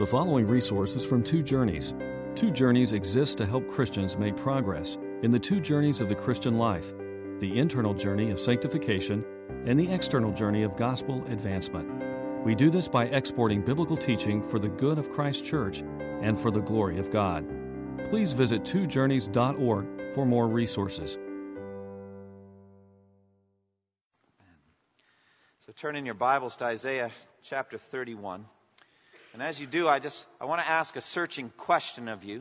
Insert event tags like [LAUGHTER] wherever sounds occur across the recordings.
The following resources from Two Journeys. Two Journeys exists to help Christians make progress in the two journeys of the Christian life the internal journey of sanctification and the external journey of gospel advancement. We do this by exporting biblical teaching for the good of Christ's church and for the glory of God. Please visit twojourneys.org for more resources. So turn in your Bibles to Isaiah chapter 31. And as you do, I just I want to ask a searching question of you.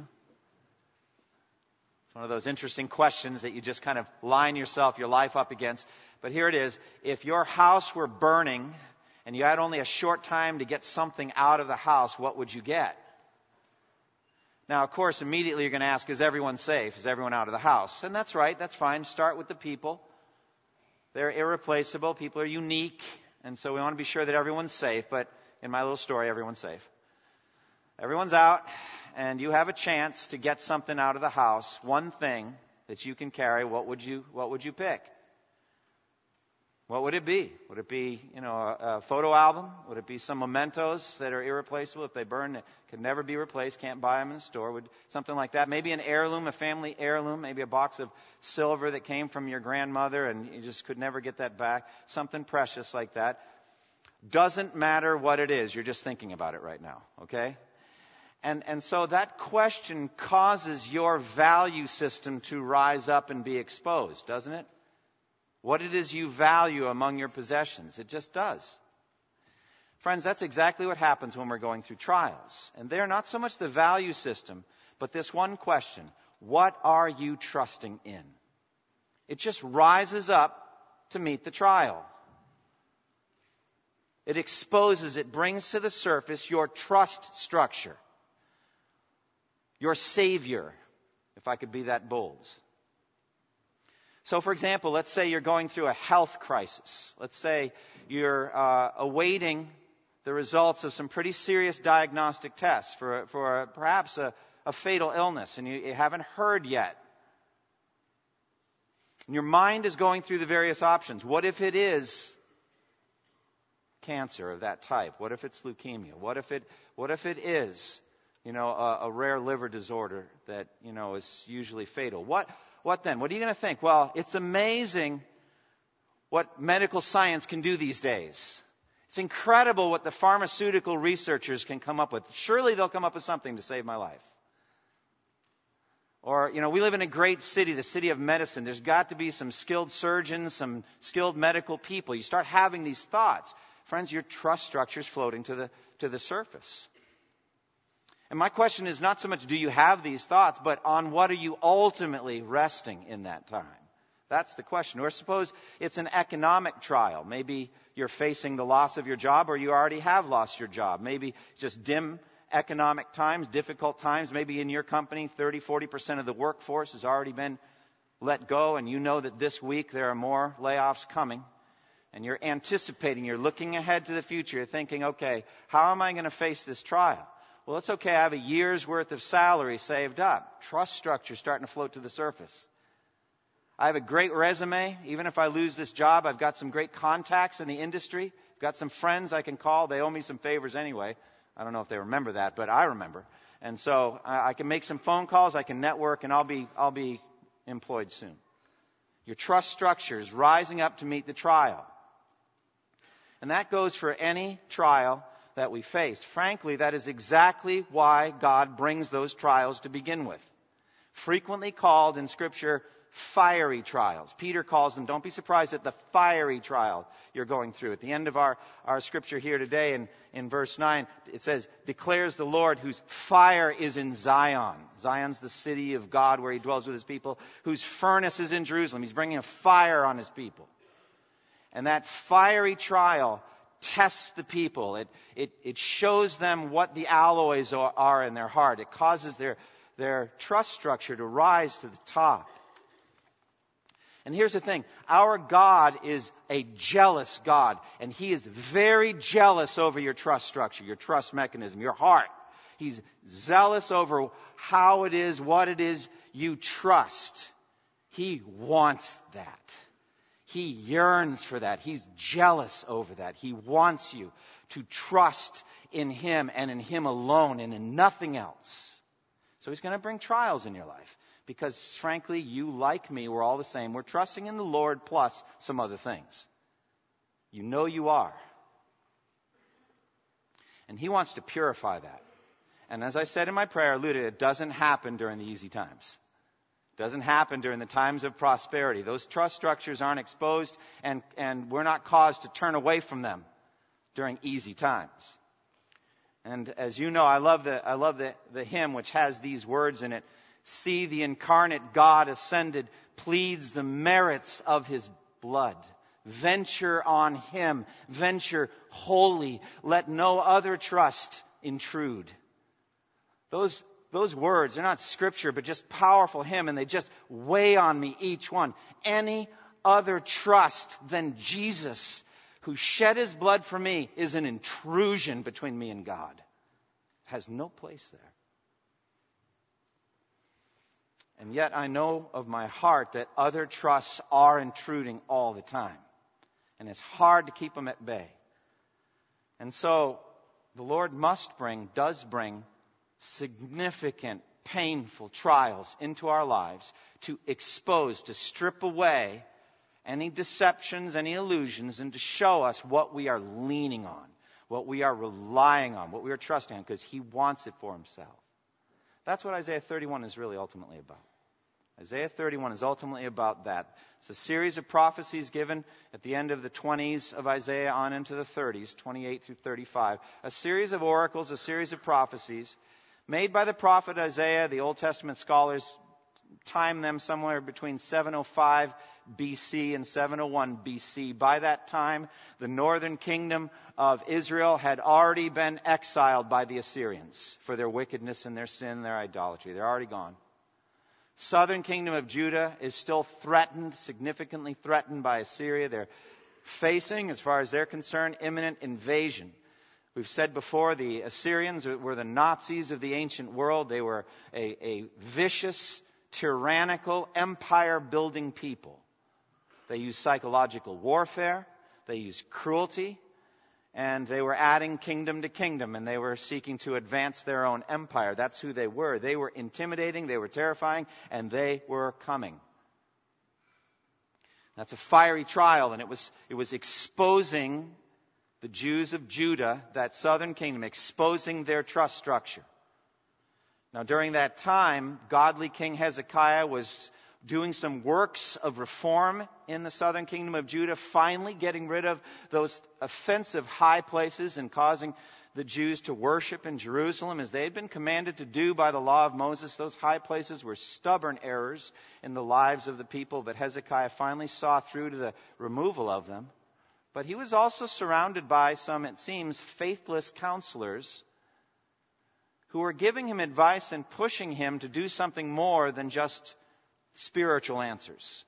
It's one of those interesting questions that you just kind of line yourself, your life up against. But here it is. If your house were burning and you had only a short time to get something out of the house, what would you get? Now, of course, immediately you're going to ask, is everyone safe? Is everyone out of the house? And that's right, that's fine. Start with the people. They're irreplaceable. People are unique. And so we want to be sure that everyone's safe. But in my little story, everyone's safe. Everyone's out, and you have a chance to get something out of the house, one thing that you can carry. What would you, what would you pick? What would it be? Would it be, you know, a, a, photo album? Would it be some mementos that are irreplaceable? If they burn, it can never be replaced. Can't buy them in the store. Would something like that? Maybe an heirloom, a family heirloom. Maybe a box of silver that came from your grandmother, and you just could never get that back. Something precious like that. Doesn't matter what it is, you're just thinking about it right now, okay? And, and so that question causes your value system to rise up and be exposed, doesn't it? What it is you value among your possessions. It just does. Friends, that's exactly what happens when we're going through trials. And they're not so much the value system, but this one question what are you trusting in? It just rises up to meet the trial. It exposes, it brings to the surface your trust structure, your Savior, if I could be that bold. So, for example, let's say you're going through a health crisis. Let's say you're uh, awaiting the results of some pretty serious diagnostic tests for, for a, perhaps a, a, fatal illness, and you, you haven't heard yet. And your mind is going through the various options. What if it is cancer of that type? What if it's leukemia? What if it, what if it is, you know, a, a rare liver disorder that, you know, is usually fatal? What, what then? What are you going to think? Well, it's amazing what medical science can do these days. It's incredible what the pharmaceutical researchers can come up with. Surely they'll come up with something to save my life. Or, you know, we live in a great city, the city of medicine. There's got to be some skilled surgeons, some skilled medical people. You start having these thoughts. Friends, your trust structure is floating to the, to the surface. And my question is not so much do you have these thoughts, but on what are you ultimately resting in that time? That's the question. Or suppose it's an economic trial. Maybe you're facing the loss of your job or you already have lost your job. Maybe just dim economic times, difficult times. Maybe in your company, 30, 40% of the workforce has already been let go and you know that this week there are more layoffs coming and you're anticipating, you're looking ahead to the future, you're thinking, okay, how am I going to face this trial? Well, it's okay, I have a year's worth of salary saved up. Trust structure starting to float to the surface. I have a great resume. Even if I lose this job, I've got some great contacts in the industry. I've got some friends I can call. They owe me some favors anyway. I don't know if they remember that, but I remember. And so I can make some phone calls, I can network, and I'll be, I'll be employed soon. Your trust structure is rising up to meet the trial. And that goes for any trial that we face. Frankly, that is exactly why God brings those trials to begin with. Frequently called in Scripture fiery trials. Peter calls them, don't be surprised at the fiery trial you're going through. At the end of our, our scripture here today in, in verse 9, it says, declares the Lord whose fire is in Zion. Zion's the city of God where he dwells with his people, whose furnace is in Jerusalem. He's bringing a fire on his people. And that fiery trial tests the people. It, it, it shows them what the alloys are, are in their heart. It causes their, their trust structure to rise to the top. And here's the thing our God is a jealous God, and He is very jealous over your trust structure, your trust mechanism, your heart. He's zealous over how it is, what it is you trust. He wants that. He yearns for that. He's jealous over that. He wants you to trust in Him and in Him alone and in nothing else. So He's going to bring trials in your life because, frankly, you, like me, we're all the same. We're trusting in the Lord plus some other things. You know you are. And He wants to purify that. And as I said in my prayer, alluded, it doesn't happen during the easy times. Doesn't happen during the times of prosperity. Those trust structures aren't exposed, and, and we're not caused to turn away from them during easy times. And as you know, I love the, I love the, the hymn which has these words in it. See the incarnate God ascended, pleads the merits of his blood. Venture on him, venture wholly. Let no other trust intrude. Those, those words, they're not scripture, but just powerful hymn, and they just weigh on me, each one. Any other trust than Jesus, who shed his blood for me, is an intrusion between me and God. It has no place there. And yet I know of my heart that other trusts are intruding all the time. And it's hard to keep them at bay. And so the Lord must bring, does bring significant, painful trials into our lives to expose, to strip away any deceptions, any illusions, and to show us what we are leaning on, what we are relying on, what we are trusting on, because He wants it for Himself. That's what Isaiah 31 is really ultimately about. Isaiah 31 is ultimately about that. It's a series of prophecies given at the end of the 20s of Isaiah on into the 30s, 28 through 35. A series of oracles, a series of prophecies made by the prophet Isaiah. The Old Testament scholars time them somewhere between 705 BC and 701 BC. By that time, the northern kingdom of Israel had already been exiled by the Assyrians for their wickedness and their sin, their idolatry. They're already gone. Southern kingdom of Judah is still threatened, significantly threatened by Assyria. They're facing, as far as they're concerned, imminent invasion. We've said before the Assyrians were the Nazis of the ancient world. They were a, a vicious, tyrannical, empire building people. They used psychological warfare, they used cruelty, and they were adding kingdom to kingdom, and they were seeking to advance their own empire. That's who they were. They were intimidating, they were terrifying, and they were coming. That's a fiery trial, and it was, it was exposing the Jews of Judah, that southern kingdom, exposing their trust structure. Now, during that time, godly King Hezekiah was doing some works of reform in the southern kingdom of Judah, finally getting rid of those offensive high places and causing the Jews to worship in Jerusalem as they had been commanded to do by the law of Moses. Those high places were stubborn errors in the lives of the people, but Hezekiah finally saw through to the removal of them. But he was also surrounded by some, it seems, faithless counselors who were giving him advice and pushing him to do something more than just spiritual answers.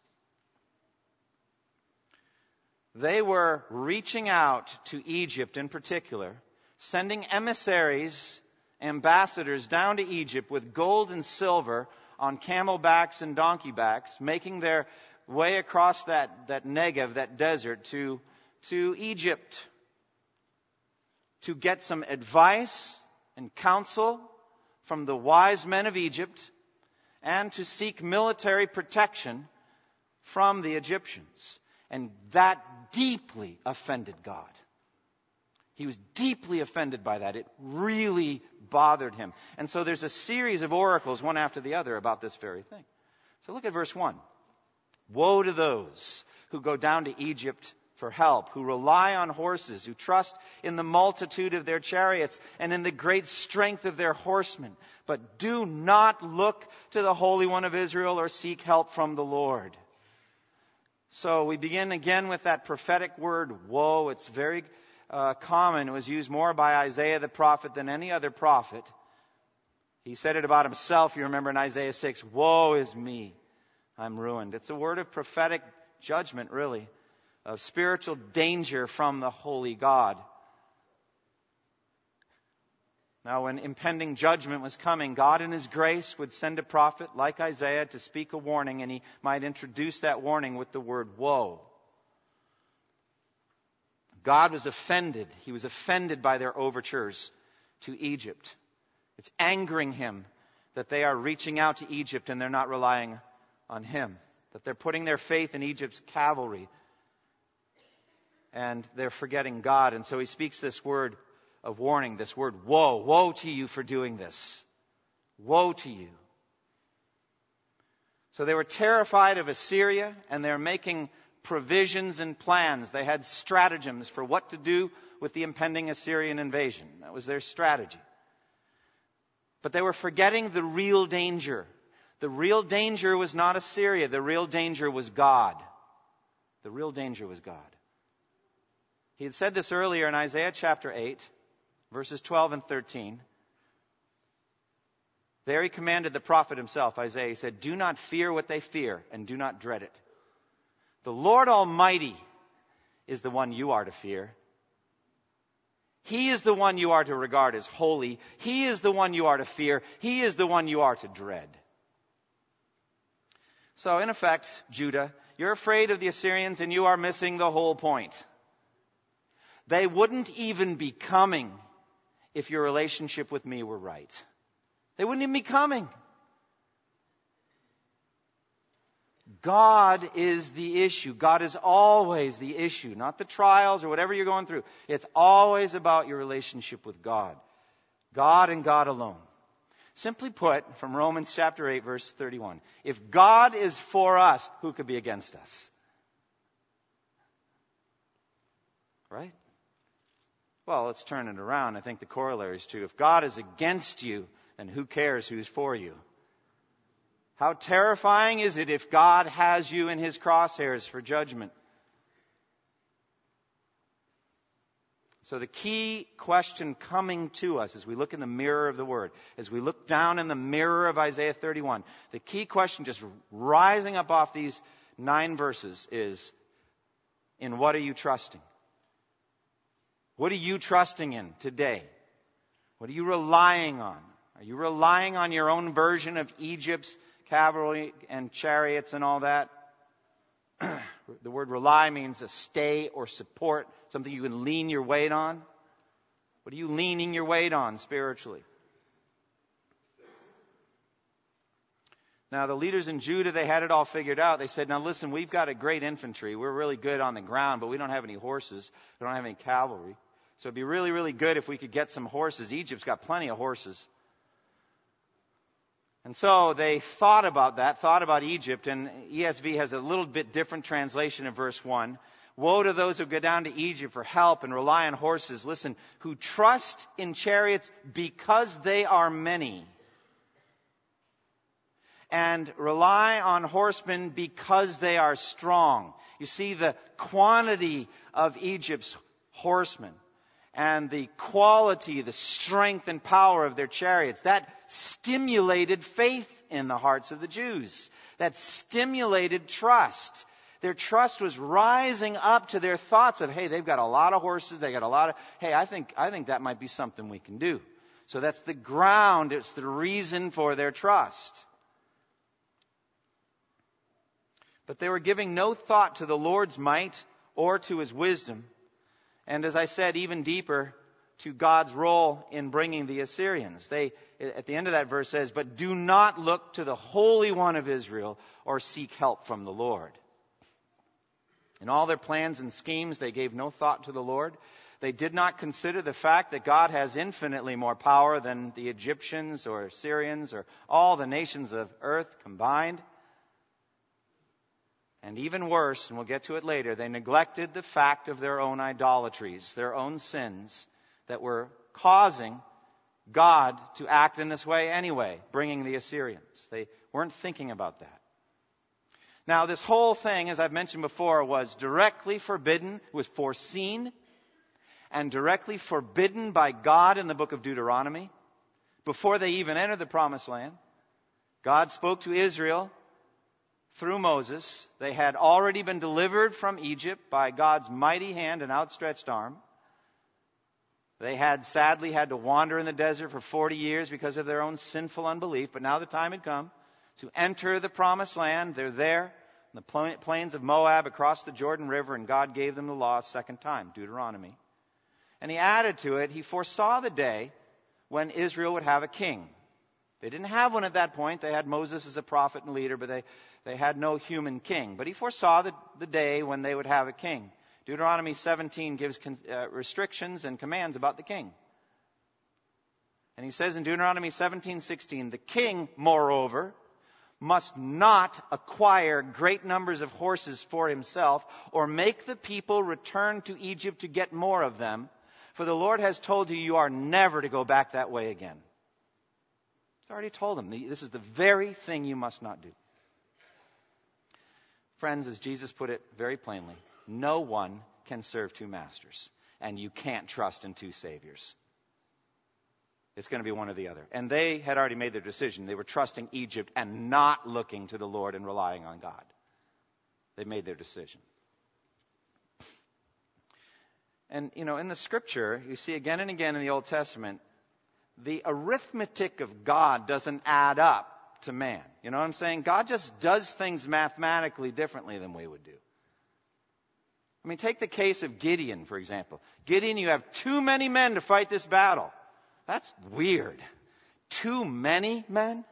They were reaching out to Egypt in particular, sending emissaries, ambassadors down to Egypt with gold and silver on camelbacks and donkey backs, making their way across that, that Negev, that desert, to to Egypt to get some advice and counsel from the wise men of Egypt and to seek military protection from the Egyptians. And that deeply offended God. He was deeply offended by that. It really bothered him. And so there's a series of oracles, one after the other, about this very thing. So look at verse 1. Woe to those who go down to Egypt for help, who rely on horses, who trust in the multitude of their chariots and in the great strength of their horsemen, but do not look to the Holy One of Israel or seek help from the Lord. So we begin again with that prophetic word, woe. It's very uh, common. It was used more by Isaiah the prophet than any other prophet. He said it about himself, you remember in Isaiah 6, Woe is me, I'm ruined. It's a word of prophetic judgment, really of spiritual danger from the holy God. Now, when impending judgment was coming, God in His grace would send a prophet like Isaiah to speak a warning, and He might introduce that warning with the word woe. God was offended. He was offended by their overtures to Egypt. It's angering him that they are reaching out to Egypt and they're not relying on him, that they're putting their faith in Egypt's cavalry and they're forgetting God. And so he speaks this word of warning, this word, woe, woe to you for doing this. Woe to you. So they were terrified of Assyria and they're making provisions and plans. They had stratagems for what to do with the impending Assyrian invasion. That was their strategy. But they were forgetting the real danger. The real danger was not Assyria. The real danger was God. The real danger was God. He had said this earlier in Isaiah chapter 8, verses 12 and 13. There he commanded the prophet himself, Isaiah. He said, Do not fear what they fear, and do not dread it. The Lord Almighty is the one you are to fear. He is the one you are to regard as holy. He is the one you are to fear. He is the one you are to dread. So, in effect, Judah, you're afraid of the Assyrians and you are missing the whole point. They wouldn't even be coming if your relationship with me were right. They wouldn't even be coming. God is the issue. God is always the issue, not the trials or whatever you're going through. It's always about your relationship with God. God and God alone. Simply put, from Romans chapter 8, verse 31, if God is for us, who could be against us? Right? Well, let's turn it around. I think the corollary is true. If God is against you, then who cares who's for you? How terrifying is it if God has you in his crosshairs for judgment? So, the key question coming to us as we look in the mirror of the Word, as we look down in the mirror of Isaiah 31, the key question just rising up off these nine verses is in what are you trusting? What are you trusting in today? What are you relying on? Are you relying on your own version of Egypt's cavalry and chariots and all that. [CLEARS THROAT] the word rely means a stay or support, something you can lean your weight on. What are you leaning your weight on spiritually? Now, the leaders in Judah, they had it all figured out. They said, now listen, we've got a great infantry. We're really good on the ground, but we don't have any horses. We don't have any cavalry. So it'd be really, really good if we could get some horses. Egypt's got plenty of horses. And so they thought about that, thought about Egypt, and ESV has a little bit different translation in verse 1. Woe to those who go down to Egypt for help and rely on horses, listen, who trust in chariots because they are many, and rely on horsemen because they are strong. You see the quantity of Egypt's horsemen and the quality, the strength and power of their chariots. That stimulated faith in the hearts of the Jews. That stimulated trust. Their trust was rising up to their thoughts of, hey, they've got a lot of horses, they got a lot of, hey, I think, I think that might be something we can do. So that's the ground, it's the reason for their trust. But they were giving no thought to the Lord's might or to his wisdom. And as I said, even deeper to God's role in bringing the Assyrians. They, at the end of that verse says, but do not look to the Holy One of Israel or seek help from the Lord. In all their plans and schemes, they gave no thought to the Lord. They did not consider the fact that God has infinitely more power than the Egyptians or Syrians or all the nations of earth combined. And even worse, and we'll get to it later, they neglected the fact of their own idolatries, their own sins that were causing God to act in this way anyway, bringing the Assyrians. They weren't thinking about that. Now, this whole thing, as I've mentioned before, was directly forbidden, was foreseen, and directly forbidden by God in the book of Deuteronomy. Before they even entered the promised land, God spoke to Israel through Moses. They had already been delivered from Egypt by God's mighty hand and outstretched arm. They had sadly had to wander in the desert for 40 years because of their own sinful unbelief, but now the time had come to enter the promised land. They're there. In the plains of Moab across the Jordan River, and God gave them the law a second time, Deuteronomy. And he added to it, he foresaw the day when Israel would have a king. They didn't have one at that point. They had Moses as a prophet and leader, but they, they had no human king. But he foresaw the, the day when they would have a king. Deuteronomy 17 gives con, uh, restrictions and commands about the king. And he says in Deuteronomy 17:16, the king, moreover, must not acquire great numbers of horses for himself or make the people return to Egypt to get more of them, for the Lord has told you you are never to go back that way again. Already told them this is the very thing you must not do. Friends, as Jesus put it very plainly, no one can serve two masters, and you can't trust in two saviors. It's going to be one or the other. And they had already made their decision. They were trusting Egypt and not looking to the Lord and relying on God. They made their decision. And, you know, in the scripture, you see again and again in the Old Testament, the arithmetic of God doesn't add up to man. You know what I'm saying? God just does things mathematically differently than we would do. I mean, take the case of Gideon, for example. Gideon, you have too many men to fight this battle. That's weird. Too many men?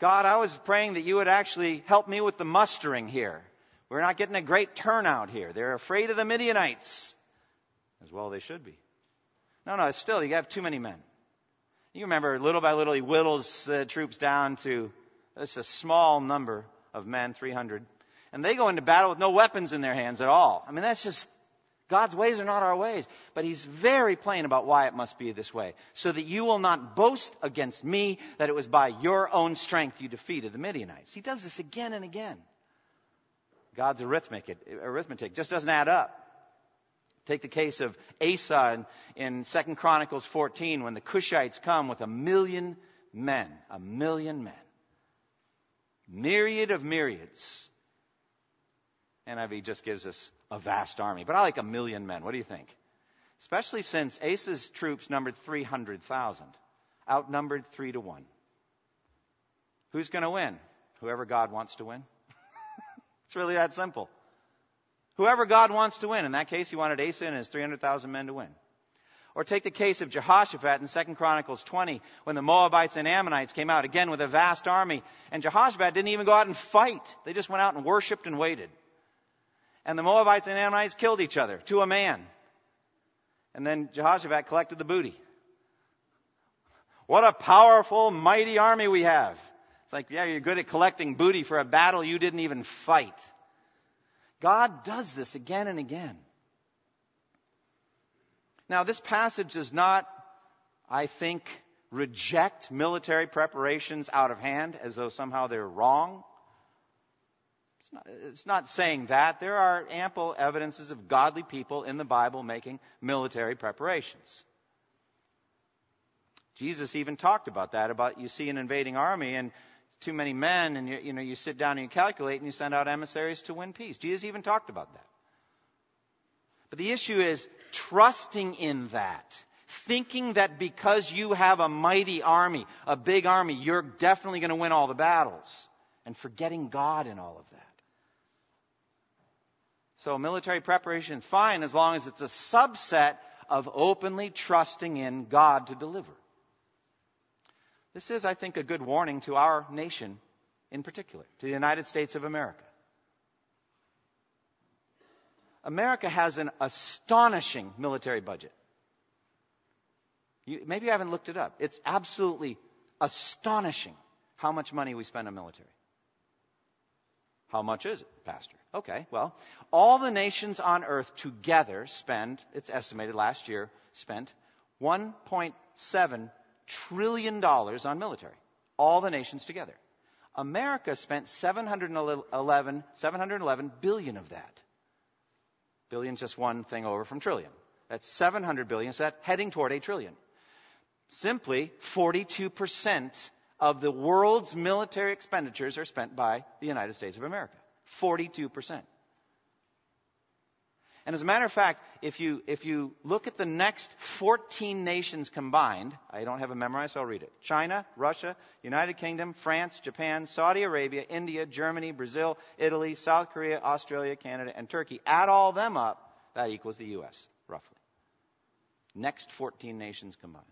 God, I was praying that you would actually help me with the mustering here. We're not getting a great turnout here. They're afraid of the Midianites. As well they should be. No, no, still, you have too many men. You remember, little by little, he whittles the troops down to just a small number of men, 300. And they go into battle with no weapons in their hands at all. I mean, that's just God's ways are not our ways. But he's very plain about why it must be this way. So that you will not boast against me that it was by your own strength you defeated the Midianites. He does this again and again. God's arithmetic, arithmetic just doesn't add up. Take the case of Asa in, in 2 Chronicles 14 when the Cushites come with a million men. A million men. Myriad of myriads. NIV just gives us a vast army, but I like a million men. What do you think? Especially since Asa's troops numbered 300,000, outnumbered three to one. Who's going to win? Whoever God wants to win. [LAUGHS] it's really that simple. Whoever God wants to win. In that case, he wanted Asa and his 300,000 men to win. Or take the case of Jehoshaphat in 2 Chronicles 20, when the Moabites and Ammonites came out again with a vast army, and Jehoshaphat didn't even go out and fight. They just went out and worshiped and waited and the Moabites and Ammonites killed each other to a man. And then Jehoshaphat collected the booty. What a powerful, mighty army we have. It's like, yeah, you're good at collecting booty for a battle you didn't even fight. God does this again and again. Now, this passage does not, I think, reject military preparations out of hand as though somehow they're wrong. It's not, it's not saying that. There are ample evidences of godly people in the Bible making military preparations. Jesus even talked about that, about you see an invading army and too many men, and you, you know you sit down and you calculate and you send out emissaries to win peace. Jesus even talked about that. But the issue is trusting in that. Thinking that because you have a mighty army, a big army, you're definitely going to win all the battles. And forgetting God in all of that. So military preparation is fine as long as it's a subset of openly trusting in God to deliver. This is, I think, a good warning to our nation in particular, to the United States of America. America has an astonishing military budget. You, maybe you haven't looked it up. It's absolutely astonishing how much money we spend on military. How much is it, Pastor? Okay, well, all the nations on earth together spend, it's estimated last year, spent $1.7 trillion dollars on military. All the nations together. America spent 711, 711 billion of that. Billion's just one thing over from trillion. That's 700 billion, so that's heading toward a trillion. Simply 42% of the world's military expenditures are spent by the United States of America. 42%. And as a matter of fact, if you, if you look at the next 14 nations combined, I don't have it memorized, so I'll read it. China, Russia, United Kingdom, France, Japan, Saudi Arabia, India, Germany, Brazil, Italy, South Korea, Australia, Canada, and Turkey. Add all them up, that equals the U.S., roughly. Next 14 nations combined.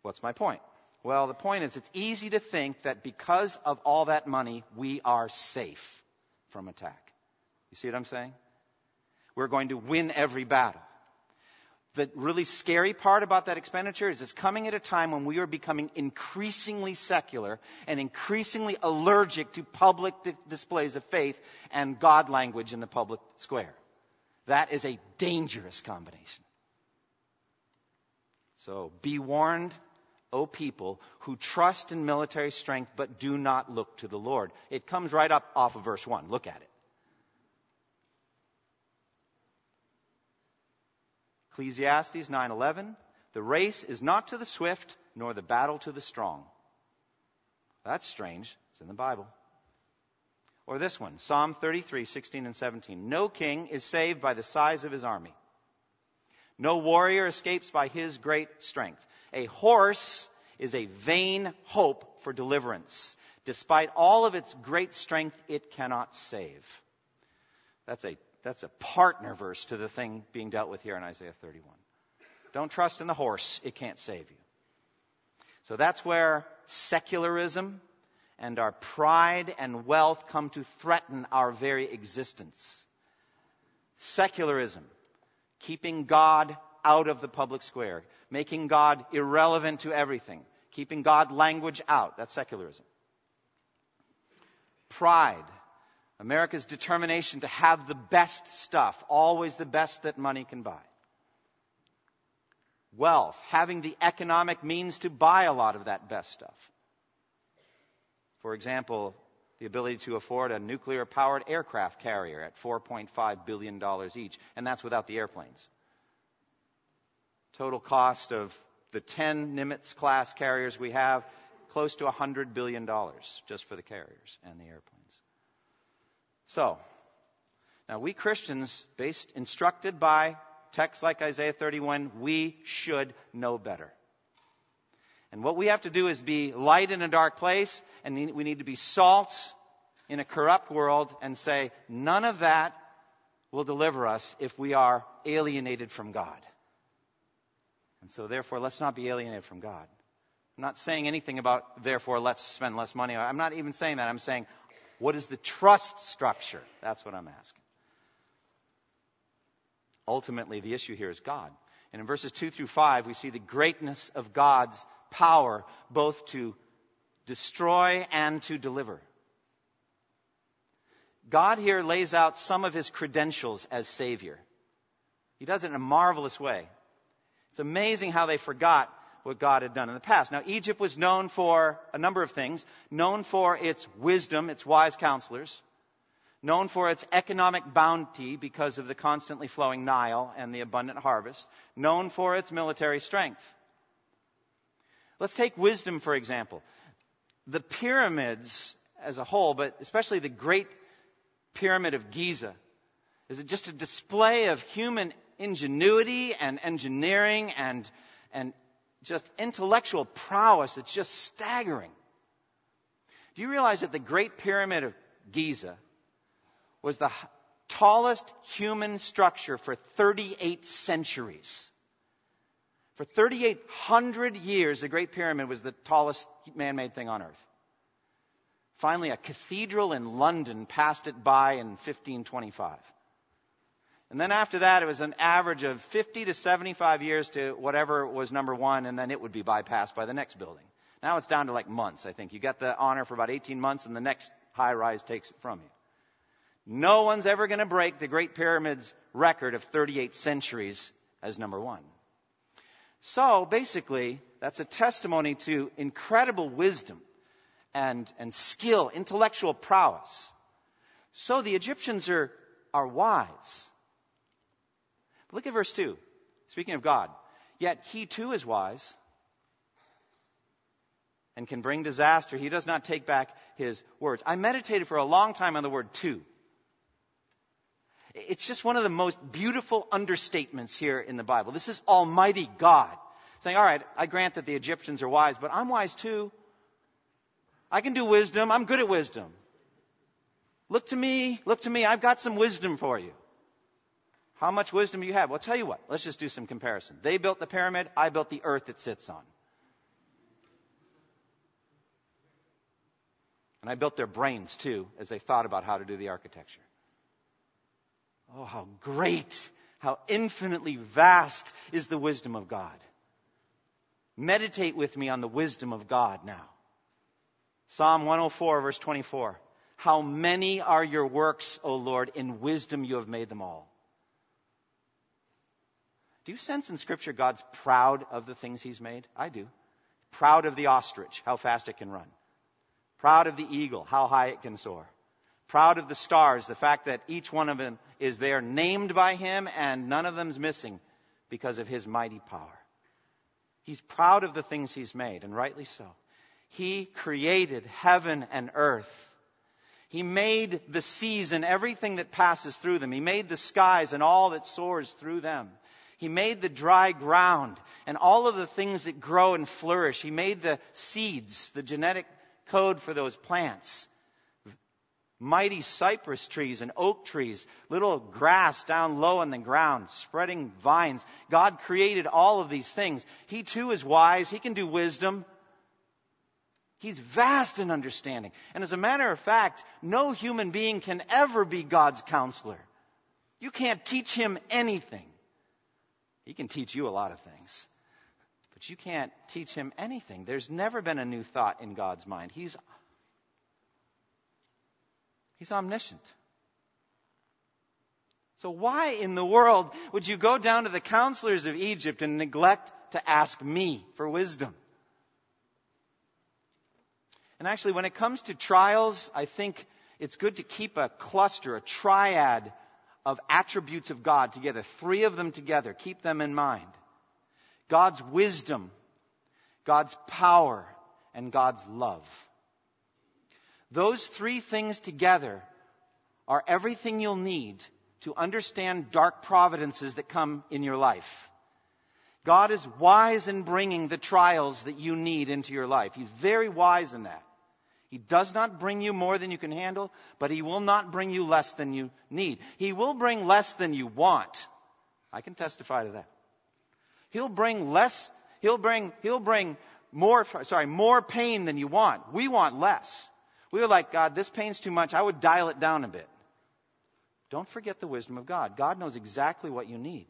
What's my point? Well, the point is it's easy to think that because of all that money, we are safe from attack. You see what I'm saying? We're going to win every battle. The really scary part about that expenditure is it's coming at a time when we are becoming increasingly secular and increasingly allergic to public di- displays of faith and God language in the public square. That is a dangerous combination. So be warned, O people who trust in military strength but do not look to the Lord. It comes right up off of verse 1. Look at it. Ecclesiastes 9:11, the race is not to the swift nor the battle to the strong. That's strange. It's in the Bible. Or this one, Psalm 33:16 and 17. No king is saved by the size of his army. No warrior escapes by his great strength. A horse is a vain hope for deliverance. Despite all of its great strength, it cannot save. That's a that's a partner verse to the thing being dealt with here in Isaiah 31. Don't trust in the horse, it can't save you. So that's where secularism and our pride and wealth come to threaten our very existence. Secularism, keeping God out of the public square, making God irrelevant to everything, keeping God language out. That's secularism. Pride, America's determination to have the best stuff, always the best that money can buy. Wealth, having the economic means to buy a lot of that best stuff. For example, the ability to afford a nuclear powered aircraft carrier at $4.5 billion each, and that's without the airplanes. Total cost of the 10 Nimitz class carriers we have, close to $100 billion just for the carriers and the airplanes. So, now we Christians, based, instructed by texts like Isaiah 31, we should know better. And what we have to do is be light in a dark place, and we need to be salt in a corrupt world and say, none of that will deliver us if we are alienated from God. And so, therefore, let's not be alienated from God. I'm not saying anything about, therefore, let's spend less money. I'm not even saying that. I'm saying, what is the trust structure? That's what I'm asking. Ultimately, the issue here is God. And in verses 2 through 5, we see the greatness of God's power both to destroy and to deliver. God here lays out some of his credentials as Savior. He does it in a marvelous way. It's amazing how they forgot what God had done in the past. Now, Egypt was known for a number of things, known for its wisdom, its wise counselors, known for its economic bounty because of the constantly flowing Nile and the abundant harvest, known for its military strength. Let's take wisdom, for example. The pyramids as a whole, but especially the Great Pyramid of Giza, is it just a display of human ingenuity and engineering and, and just intellectual prowess that's just staggering. Do you realize that the Great Pyramid of Giza was the tallest human structure for 38 centuries? For 3,800 years, the Great Pyramid was the tallest man made thing on earth. Finally, a cathedral in London passed it by in 1525. And then after that, it was an average of 50 to 75 years to whatever was number one, and then it would be bypassed by the next building. Now it's down to like months, I think. You get the honor for about 18 months, and the next high rise takes it from you. No one's ever going to break the Great Pyramid's record of 38 centuries as number one. So basically, that's a testimony to incredible wisdom and, and skill, intellectual prowess. So the Egyptians are, are wise. Look at verse 2. Speaking of God, yet he too is wise and can bring disaster. He does not take back his words. I meditated for a long time on the word too. It's just one of the most beautiful understatements here in the Bible. This is Almighty God saying, all right, I grant that the Egyptians are wise, but I'm wise too. I can do wisdom. I'm good at wisdom. Look to me. Look to me. I've got some wisdom for you. How much wisdom do you have? Well, tell you what. Let's just do some comparison. They built the pyramid. I built the earth it sits on. And I built their brains too as they thought about how to do the architecture. Oh, how great, how infinitely vast is the wisdom of God. Meditate with me on the wisdom of God now. Psalm 104, verse 24. How many are your works, O Lord? In wisdom you have made them all. Do you sense in Scripture God's proud of the things He's made? I do. Proud of the ostrich, how fast it can run. Proud of the eagle, how high it can soar. Proud of the stars, the fact that each one of them is there named by Him and none of them's missing because of His mighty power. He's proud of the things He's made, and rightly so. He created heaven and earth. He made the seas and everything that passes through them. He made the skies and all that soars through them. He made the dry ground and all of the things that grow and flourish. He made the seeds, the genetic code for those plants. Mighty cypress trees and oak trees, little grass down low in the ground, spreading vines. God created all of these things. He too is wise. He can do wisdom. He's vast in understanding. And as a matter of fact, no human being can ever be God's counselor. You can't teach him anything. He can teach you a lot of things. But you can't teach him anything. There's never been a new thought in God's mind. He's, he's omniscient. So why in the world would you go down to the counselors of Egypt and neglect to ask me for wisdom? And actually, when it comes to trials, I think it's good to keep a cluster, a triad of attributes of God together, three of them together. Keep them in mind God's wisdom, God's power, and God's love. Those three things together are everything you'll need to understand dark providences that come in your life. God is wise in bringing the trials that you need into your life. He's very wise in that. He does not bring you more than you can handle, but He will not bring you less than you need. He will bring less than you want. I can testify to that. He'll bring less, He'll bring, He'll bring more, sorry, more pain than you want. We want less. We are like, God, this pain's too much. I would dial it down a bit. Don't forget the wisdom of God. God knows exactly what you need.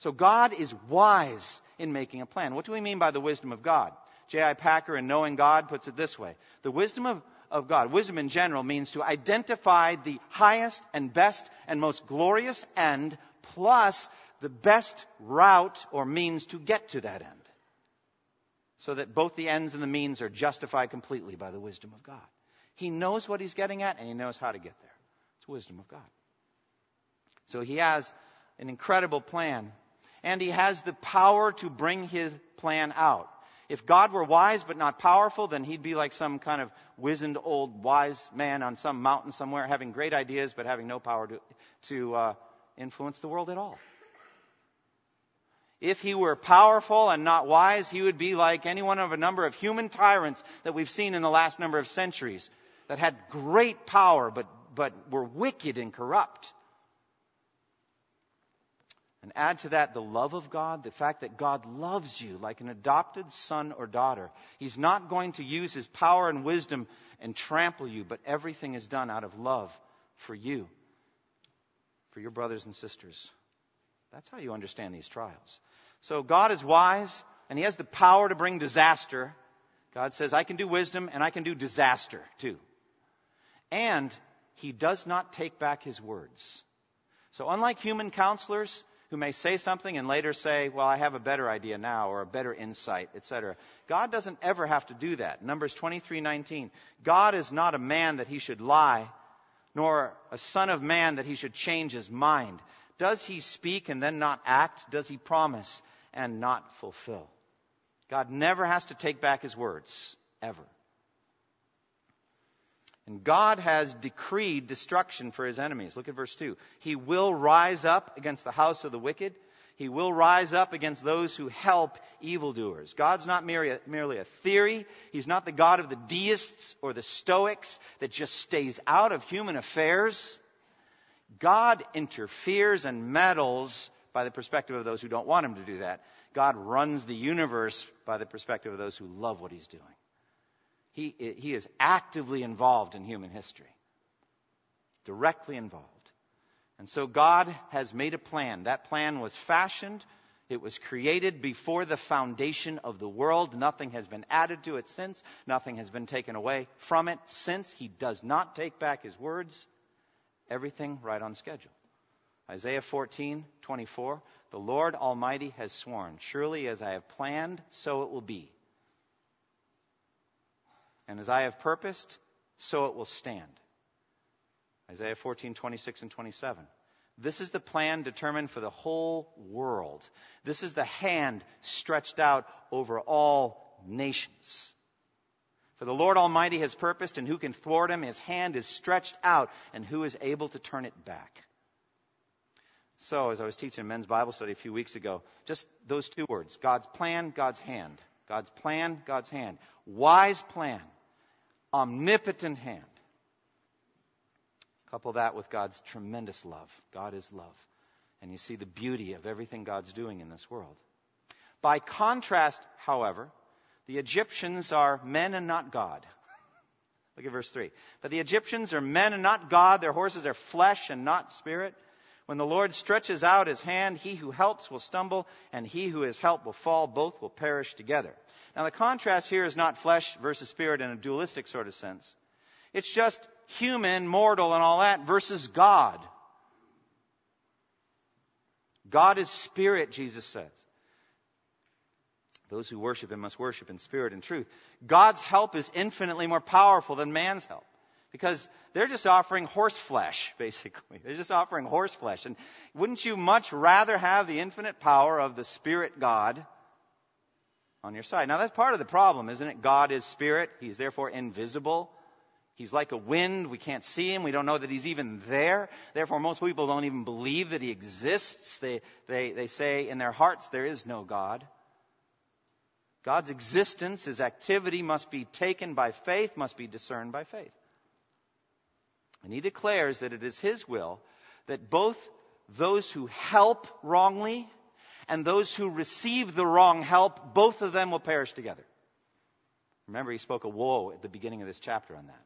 So God is wise in making a plan. What do we mean by the wisdom of God? J.I. Packer in Knowing God puts it this way The wisdom of, of God, wisdom in general, means to identify the highest and best and most glorious end plus the best route or means to get to that end. So that both the ends and the means are justified completely by the wisdom of God. He knows what he's getting at and he knows how to get there. It's wisdom of God. So he has an incredible plan and he has the power to bring his plan out. If God were wise but not powerful, then he'd be like some kind of wizened old wise man on some mountain somewhere, having great ideas but having no power to, to uh, influence the world at all. If he were powerful and not wise, he would be like any one of a number of human tyrants that we've seen in the last number of centuries that had great power but, but were wicked and corrupt. And add to that the love of God, the fact that God loves you like an adopted son or daughter. He's not going to use his power and wisdom and trample you, but everything is done out of love for you, for your brothers and sisters. That's how you understand these trials. So God is wise, and he has the power to bring disaster. God says, I can do wisdom and I can do disaster too. And he does not take back his words. So unlike human counselors, who may say something and later say, Well, I have a better idea now or a better insight, etc. God doesn't ever have to do that. Numbers 23:19. God is not a man that he should lie, nor a son of man that he should change his mind. Does he speak and then not act? Does he promise and not fulfill? God never has to take back his words, ever. And God has decreed destruction for his enemies. Look at verse 2. He will rise up against the house of the wicked. He will rise up against those who help evildoers. God's not merely a theory. He's not the God of the deists or the Stoics that just stays out of human affairs. God interferes and meddles by the perspective of those who don't want him to do that. God runs the universe by the perspective of those who love what he's doing. He, he is actively involved in human history, directly involved. And so God has made a plan. That plan was fashioned. It was created before the foundation of the world. Nothing has been added to it since. Nothing has been taken away from it since. He does not take back his words. Everything right on schedule. Isaiah 14, 24. The Lord Almighty has sworn, Surely as I have planned, so it will be. And as I have purposed, so it will stand. Isaiah 14, 26 and 27. This is the plan determined for the whole world. This is the hand stretched out over all nations. For the Lord Almighty has purposed, and who can thwart him? His hand is stretched out, and who is able to turn it back? So, as I was teaching a men's Bible study a few weeks ago, just those two words God's plan, God's hand. God's plan, God's hand. Wise plan, omnipotent hand. Couple that with God's tremendous love. God is love. And you see the beauty of everything God's doing in this world. By contrast, however, the Egyptians are men and not God. [LAUGHS] Look at verse 3. But the Egyptians are men and not God. Their horses are flesh and not spirit. When the Lord stretches out his hand, he who helps will stumble, and he who is helped will fall. Both will perish together. Now, the contrast here is not flesh versus spirit in a dualistic sort of sense. It's just human, mortal, and all that versus God. God is spirit, Jesus says. Those who worship him must worship in spirit and truth. God's help is infinitely more powerful than man's help because they're just offering horse flesh, [LAUGHS] basically. They're just offering horse flesh. And wouldn't you much rather have the infinite power of the Spirit God on your side? Now, that's part of the problem, isn't it? God is Spirit. He's therefore invisible. He's like a wind. We can't see him. We don't know that he's even there. Therefore, most people don't even believe that he exists. They, they, they say in their hearts, there is no God. God's existence, his activity must be taken by faith, must be discerned by faith. And he declares that it is his will that both those who help wrongly and those who receive the wrong help, both of them will perish together. Remember, he spoke a woe at the beginning of this chapter on that.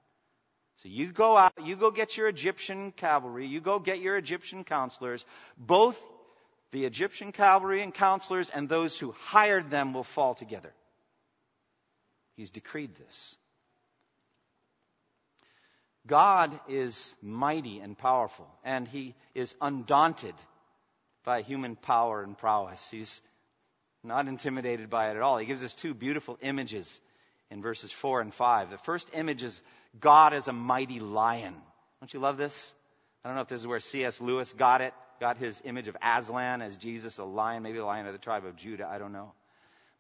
So you go out, you go get your Egyptian cavalry, you go get your Egyptian counselors. Both the Egyptian cavalry and counselors and those who hired them will fall together. He's decreed this. God is mighty and powerful, and he is undaunted by human power and prowess. He's not intimidated by it at all. He gives us two beautiful images in verses 4 and 5. The first image is God as a mighty lion. Don't you love this? I don't know if this is where C.S. Lewis got it, got his image of Aslan as Jesus, a lion, maybe a lion of the tribe of Judah, I don't know.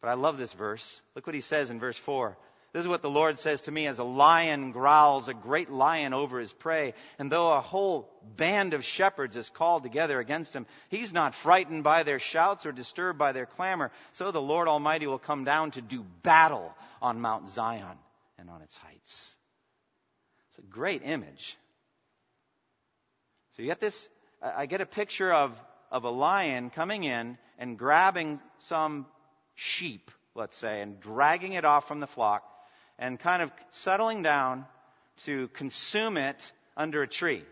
But I love this verse. Look what he says in verse 4. This is what the Lord says to me as a lion growls, a great lion over his prey. And though a whole band of shepherds is called together against him, he's not frightened by their shouts or disturbed by their clamor. So the Lord Almighty will come down to do battle on Mount Zion and on its heights. It's a great image. So you get this, I get a picture of, of a lion coming in and grabbing some sheep, let's say, and dragging it off from the flock and kind of settling down to consume it under a tree.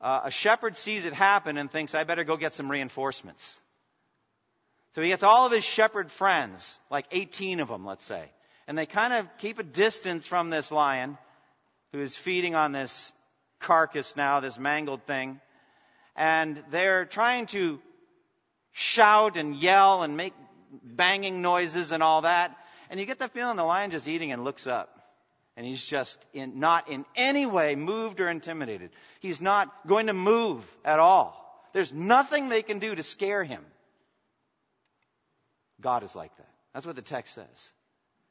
Uh, a shepherd sees it happen and thinks, I better go get some reinforcements. So he gets all of his shepherd friends, like 18 of them, let's say, and they kind of keep a distance from this lion who is feeding on this carcass now, this mangled thing, and they're trying to shout and yell and make banging noises and all that. And you get the feeling the lion just eating and looks up. And he's just in, not in any way moved or intimidated. He's not going to move at all. There's nothing they can do to scare him. God is like that. That's what the text says.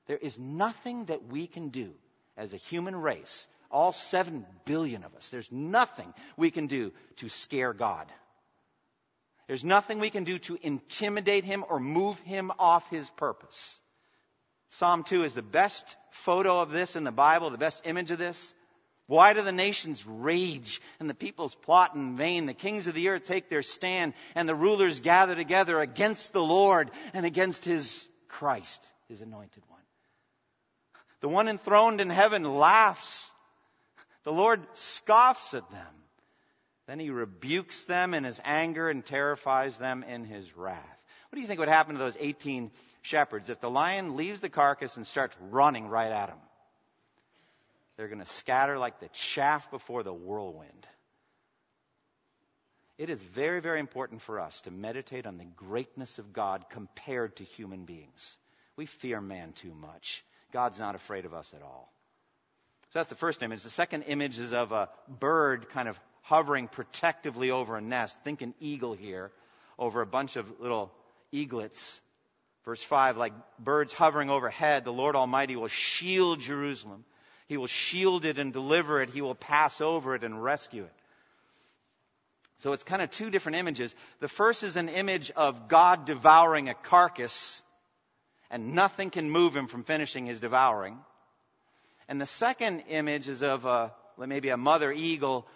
There is nothing that we can do as a human race, all seven billion of us, there's nothing we can do to scare God. There's nothing we can do to intimidate him or move him off his purpose. Psalm 2 is the best photo of this in the Bible, the best image of this. Why do the nations rage and the peoples plot in vain? The kings of the earth take their stand and the rulers gather together against the Lord and against his Christ, his anointed one. The one enthroned in heaven laughs. The Lord scoffs at them. Then he rebukes them in his anger and terrifies them in his wrath. What do you think would happen to those 18 shepherds if the lion leaves the carcass and starts running right at them? They're going to scatter like the chaff before the whirlwind. It is very, very important for us to meditate on the greatness of God compared to human beings. We fear man too much. God's not afraid of us at all. So that's the first image. The second image is of a bird kind of hovering protectively over a nest. Think an eagle here over a bunch of little eaglets. Verse 5 like birds hovering overhead, the Lord Almighty will shield Jerusalem. He will shield it and deliver it. He will pass over it and rescue it. So it's kind of two different images. The first is an image of God devouring a carcass, and nothing can move him from finishing his devouring. And the second image is of a, maybe a mother eagle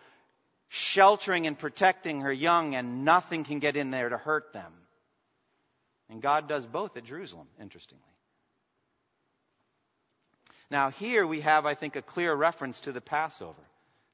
sheltering and protecting her young, and nothing can get in there to hurt them. And God does both at Jerusalem, interestingly. Now, here we have, I think, a clear reference to the Passover.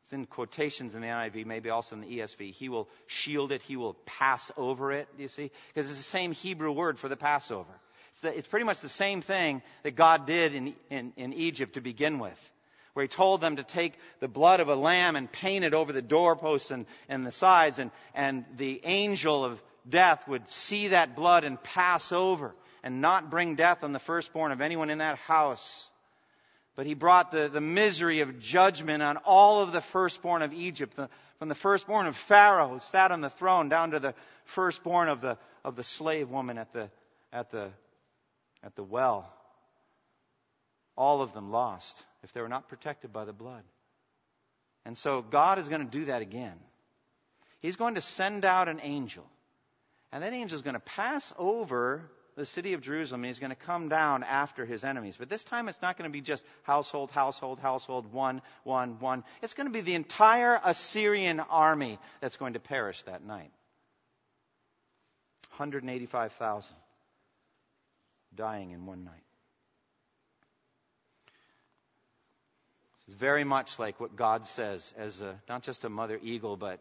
It's in quotations in the NIV, maybe also in the ESV. He will shield it, he will pass over it, you see? Because it's the same Hebrew word for the Passover. It's, the, it's pretty much the same thing that God did in, in, in Egypt to begin with where he told them to take the blood of a lamb and paint it over the doorposts and, and the sides, and, and the angel of death would see that blood and pass over and not bring death on the firstborn of anyone in that house. But he brought the, the misery of judgment on all of the firstborn of Egypt, the, from the firstborn of Pharaoh who sat on the throne down to the firstborn of the, of the slave woman at the, at the, at the well. All of them lost if they were not protected by the blood. And so God is going to do that again. He's going to send out an angel. And that angel is going to pass over the city of Jerusalem and he's going to come down after his enemies. But this time it's not going to be just household, household, household, one, one, one. It's going to be the entire Assyrian army that's going to perish that night. 185,000 dying in one night. It's very much like what God says as a, not just a mother eagle, but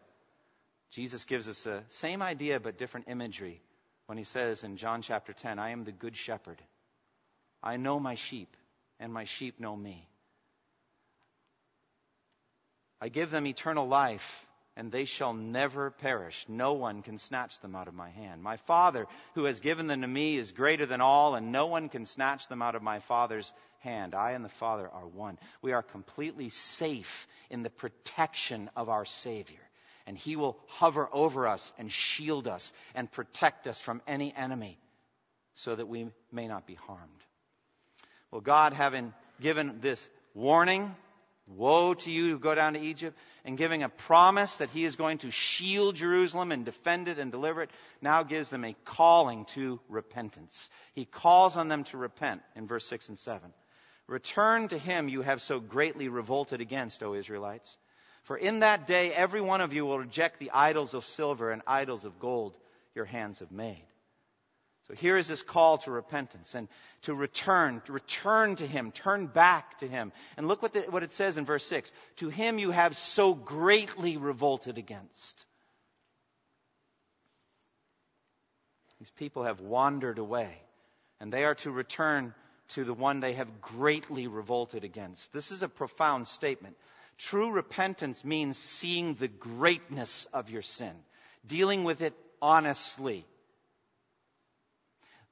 Jesus gives us the same idea but different imagery when he says in John chapter 10, I am the good shepherd. I know my sheep, and my sheep know me. I give them eternal life, and they shall never perish. No one can snatch them out of my hand. My Father, who has given them to me, is greater than all, and no one can snatch them out of my Father's hand. I and the Father are one. We are completely safe in the protection of our Savior. And He will hover over us and shield us and protect us from any enemy so that we may not be harmed. Well, God, having given this warning, Woe to you who go down to Egypt, and giving a promise that he is going to shield Jerusalem and defend it and deliver it, now gives them a calling to repentance. He calls on them to repent in verse 6 and 7. Return to him you have so greatly revolted against, O Israelites. For in that day every one of you will reject the idols of silver and idols of gold your hands have made. So here is this call to repentance and to return, to return to Him, turn back to Him. And look what, the, what it says in verse 6. To Him you have so greatly revolted against. These people have wandered away, and they are to return to the one they have greatly revolted against. This is a profound statement. True repentance means seeing the greatness of your sin, dealing with it honestly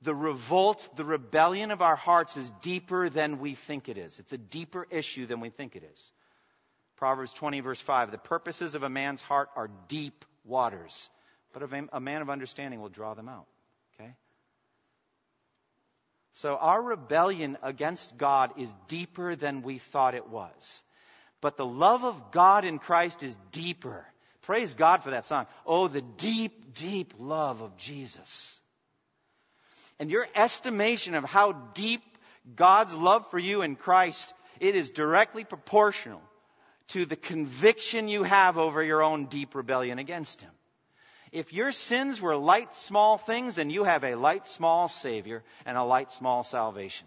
the revolt, the rebellion of our hearts is deeper than we think it is. It's a deeper issue than we think it is. Proverbs 20, verse 5 The purposes of a man's heart are deep waters, but a man of understanding will draw them out. Okay? So our rebellion against God is deeper than we thought it was. But the love of God in Christ is deeper. Praise God for that song. Oh, the deep, deep love of Jesus. And your estimation of how deep God's love for you in Christ, it is directly proportional to the conviction you have over your own deep rebellion against Him. If your sins were light, small things, then you have a light, small Savior and a light, small salvation.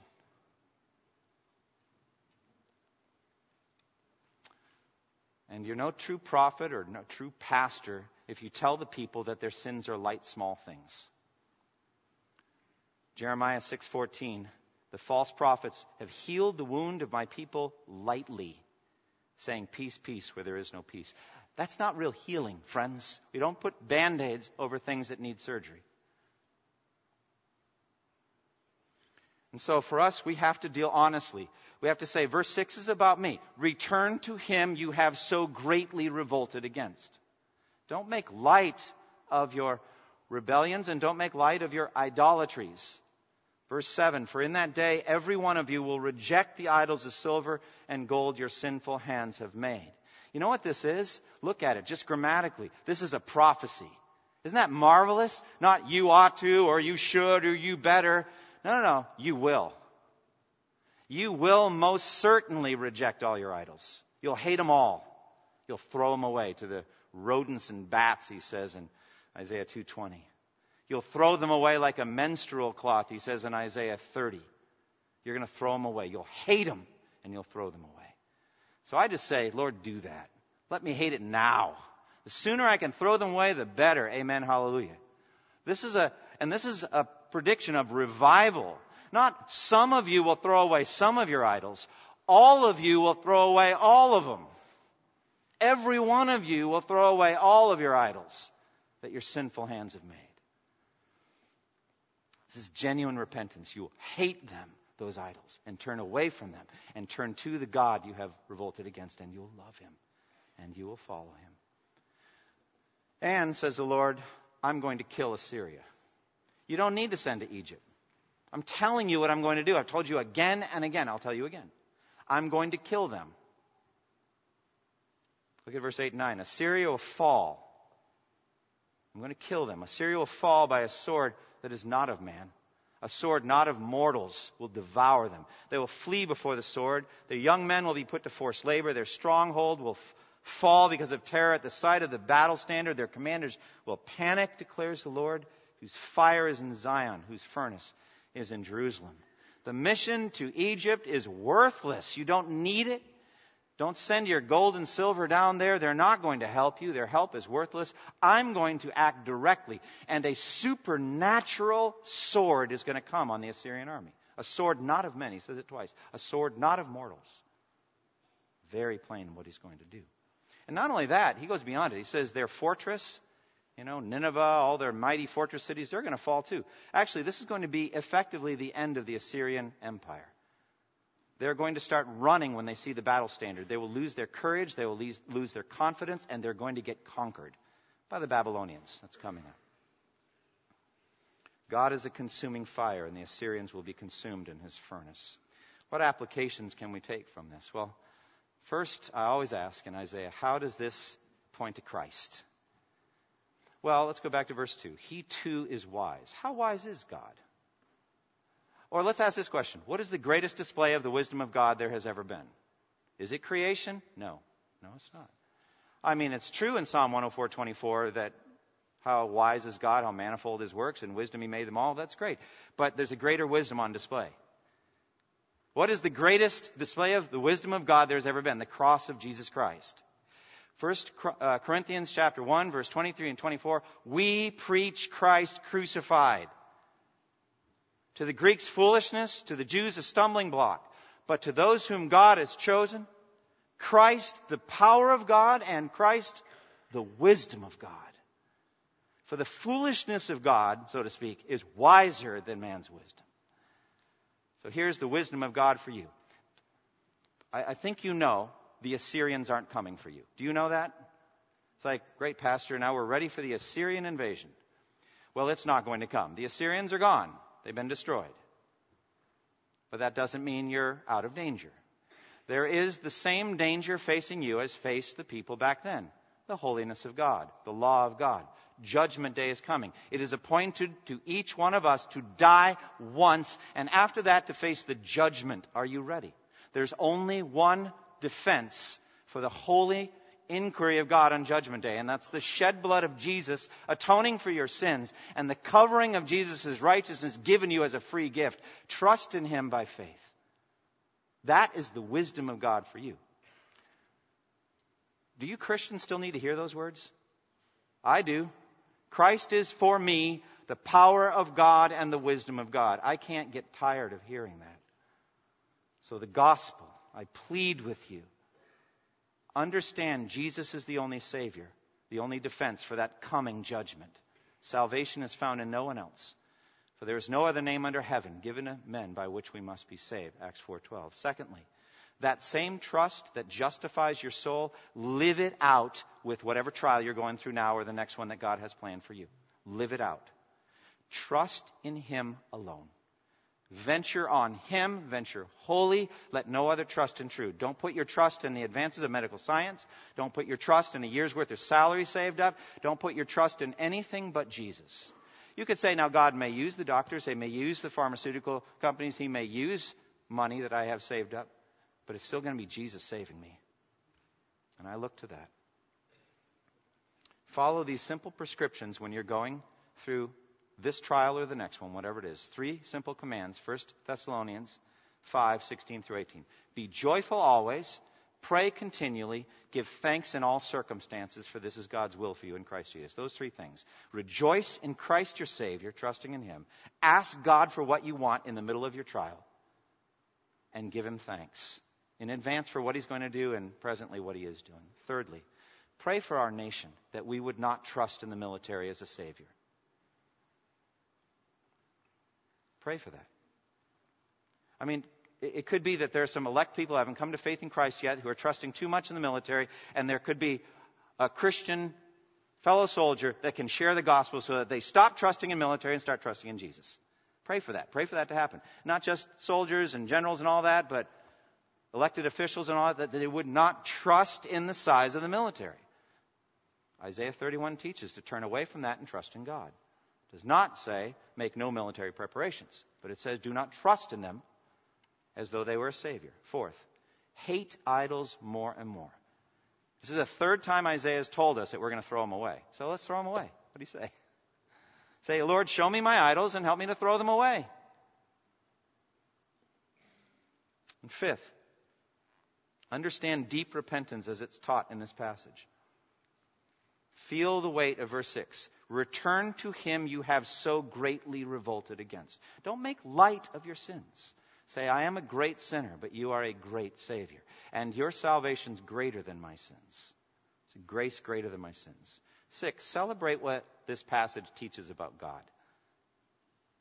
And you're no true prophet or no true pastor if you tell the people that their sins are light, small things. Jeremiah 6:14 The false prophets have healed the wound of my people lightly saying peace peace where there is no peace. That's not real healing, friends. We don't put band-aids over things that need surgery. And so for us, we have to deal honestly. We have to say, verse 6 is about me. Return to him you have so greatly revolted against. Don't make light of your rebellions and don't make light of your idolatries. Verse 7 For in that day every one of you will reject the idols of silver and gold your sinful hands have made. You know what this is? Look at it, just grammatically. This is a prophecy. Isn't that marvelous? Not you ought to, or you should, or you better. No, no, no. You will. You will most certainly reject all your idols. You'll hate them all. You'll throw them away to the rodents and bats, he says in Isaiah 220. You'll throw them away like a menstrual cloth, he says in Isaiah 30. You're going to throw them away. You'll hate them and you'll throw them away. So I just say, Lord, do that. Let me hate it now. The sooner I can throw them away, the better. Amen. Hallelujah. This is a, and this is a prediction of revival. Not some of you will throw away some of your idols. All of you will throw away all of them. Every one of you will throw away all of your idols that your sinful hands have made. This is genuine repentance. You will hate them, those idols, and turn away from them, and turn to the God you have revolted against, and you'll love him, and you will follow him. And, says the Lord, I'm going to kill Assyria. You don't need to send to Egypt. I'm telling you what I'm going to do. I've told you again and again. I'll tell you again. I'm going to kill them. Look at verse 8 and 9. Assyria will fall. I'm going to kill them. Assyria will fall by a sword that is not of man. A sword not of mortals will devour them. They will flee before the sword. Their young men will be put to forced labor. Their stronghold will f- fall because of terror at the sight of the battle standard. Their commanders will panic, declares the Lord, whose fire is in Zion, whose furnace is in Jerusalem. The mission to Egypt is worthless. You don't need it. Don't send your gold and silver down there. They're not going to help you. Their help is worthless. I'm going to act directly. And a supernatural sword is going to come on the Assyrian army. A sword not of men. He says it twice. A sword not of mortals. Very plain what he's going to do. And not only that, he goes beyond it. He says their fortress, you know, Nineveh, all their mighty fortress cities, they're going to fall too. Actually, this is going to be effectively the end of the Assyrian Empire. They're going to start running when they see the battle standard. They will lose their courage, they will lose their confidence, and they're going to get conquered by the Babylonians. That's coming up. God is a consuming fire, and the Assyrians will be consumed in his furnace. What applications can we take from this? Well, first, I always ask in Isaiah, how does this point to Christ? Well, let's go back to verse 2. He too is wise. How wise is God? Or let's ask this question What is the greatest display of the wisdom of God there has ever been? Is it creation? No. No, it's not. I mean, it's true in Psalm 104:24 that how wise is God, how manifold his works, and wisdom he made them all. That's great. But there's a greater wisdom on display. What is the greatest display of the wisdom of God there's ever been? The cross of Jesus Christ. First uh, Corinthians chapter 1 verse 23 and 24, we preach Christ crucified. To the Greeks, foolishness. To the Jews, a stumbling block. But to those whom God has chosen, Christ, the power of God, and Christ, the wisdom of God. For the foolishness of God, so to speak, is wiser than man's wisdom. So here's the wisdom of God for you. I, I think you know the Assyrians aren't coming for you. Do you know that? It's like, great pastor, now we're ready for the Assyrian invasion. Well, it's not going to come. The Assyrians are gone. They've been destroyed. but that doesn't mean you're out of danger. There is the same danger facing you as faced the people back then the holiness of God, the law of God. Judgment day is coming. It is appointed to each one of us to die once, and after that to face the judgment. Are you ready? There's only one defense for the holy inquiry of God on Judgment Day, and that's the shed blood of Jesus atoning for your sins and the covering of Jesus' righteousness given you as a free gift. Trust in Him by faith. That is the wisdom of God for you. Do you Christians still need to hear those words? I do. Christ is for me the power of God and the wisdom of God. I can't get tired of hearing that. So, the gospel, I plead with you Understand Jesus is the only Savior, the only defense for that coming judgment. Salvation is found in no one else. For there is no other name under heaven given to men by which we must be saved. Acts 4:12. Secondly, that same trust that justifies your soul, live it out with whatever trial you're going through now or the next one that God has planned for you. Live it out. Trust in Him alone. Venture on Him, venture wholly. Let no other trust intrude. Don't put your trust in the advances of medical science. Don't put your trust in a year's worth of salary saved up. Don't put your trust in anything but Jesus. You could say, now God may use the doctors, He may use the pharmaceutical companies, He may use money that I have saved up, but it's still going to be Jesus saving me. And I look to that. Follow these simple prescriptions when you're going through this trial or the next one, whatever it is. Three simple commands. First Thessalonians 5, 16 through 18. Be joyful always, pray continually, give thanks in all circumstances, for this is God's will for you in Christ Jesus. Those three things. Rejoice in Christ your Savior, trusting in Him. Ask God for what you want in the middle of your trial, and give Him thanks in advance for what He's going to do and presently what He is doing. Thirdly, pray for our nation that we would not trust in the military as a Savior. Pray for that. I mean, it could be that there are some elect people who haven't come to faith in Christ yet who are trusting too much in the military, and there could be a Christian fellow soldier that can share the gospel so that they stop trusting in military and start trusting in Jesus. Pray for that. Pray for that to happen. Not just soldiers and generals and all that, but elected officials and all that, that they would not trust in the size of the military. Isaiah 31 teaches to turn away from that and trust in God does not say make no military preparations, but it says do not trust in them as though they were a savior. Fourth, hate idols more and more. This is the third time Isaiah has told us that we're going to throw them away. So let's throw them away. What do you say? [LAUGHS] Say, Lord, show me my idols and help me to throw them away. And fifth, understand deep repentance as it's taught in this passage. Feel the weight of verse 6. Return to him you have so greatly revolted against. Don't make light of your sins. Say, I am a great sinner, but you are a great Savior. And your salvation's greater than my sins. It's a grace greater than my sins. Six, celebrate what this passage teaches about God.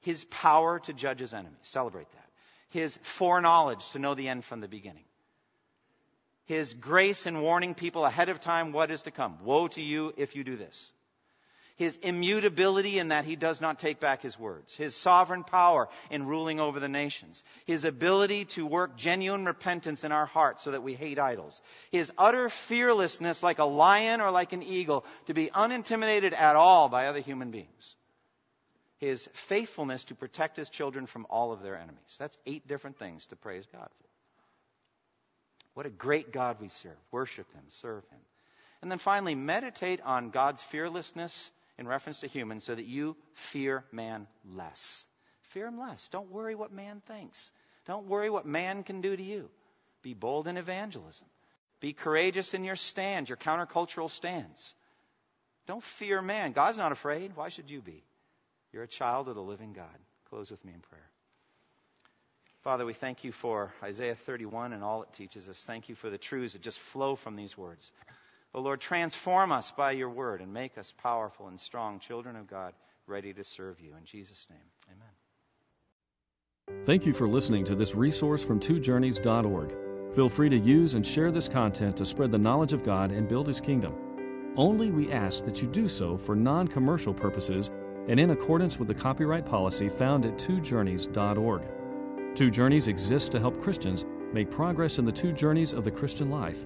His power to judge his enemies. Celebrate that. His foreknowledge to know the end from the beginning his grace in warning people ahead of time what is to come. Woe to you if you do this. His immutability in that he does not take back his words. His sovereign power in ruling over the nations. His ability to work genuine repentance in our hearts so that we hate idols. His utter fearlessness like a lion or like an eagle to be unintimidated at all by other human beings. His faithfulness to protect his children from all of their enemies. That's eight different things to praise God for. What a great God we serve. Worship Him, serve Him. And then finally, meditate on God's fearlessness in reference to humans so that you fear man less. Fear him less. Don't worry what man thinks. Don't worry what man can do to you. Be bold in evangelism. Be courageous in your stand, your countercultural stands. Don't fear man. God's not afraid. Why should you be? You're a child of the living God. Close with me in prayer. Father, we thank you for Isaiah 31 and all it teaches us. Thank you for the truths that just flow from these words. Oh Lord, transform us by your word and make us powerful and strong children of God, ready to serve you. In Jesus' name, amen. Thank you for listening to this resource from twojourneys.org. Feel free to use and share this content to spread the knowledge of God and build his kingdom. Only we ask that you do so for non commercial purposes and in accordance with the copyright policy found at twojourneys.org. Two Journeys exists to help Christians make progress in the two journeys of the Christian life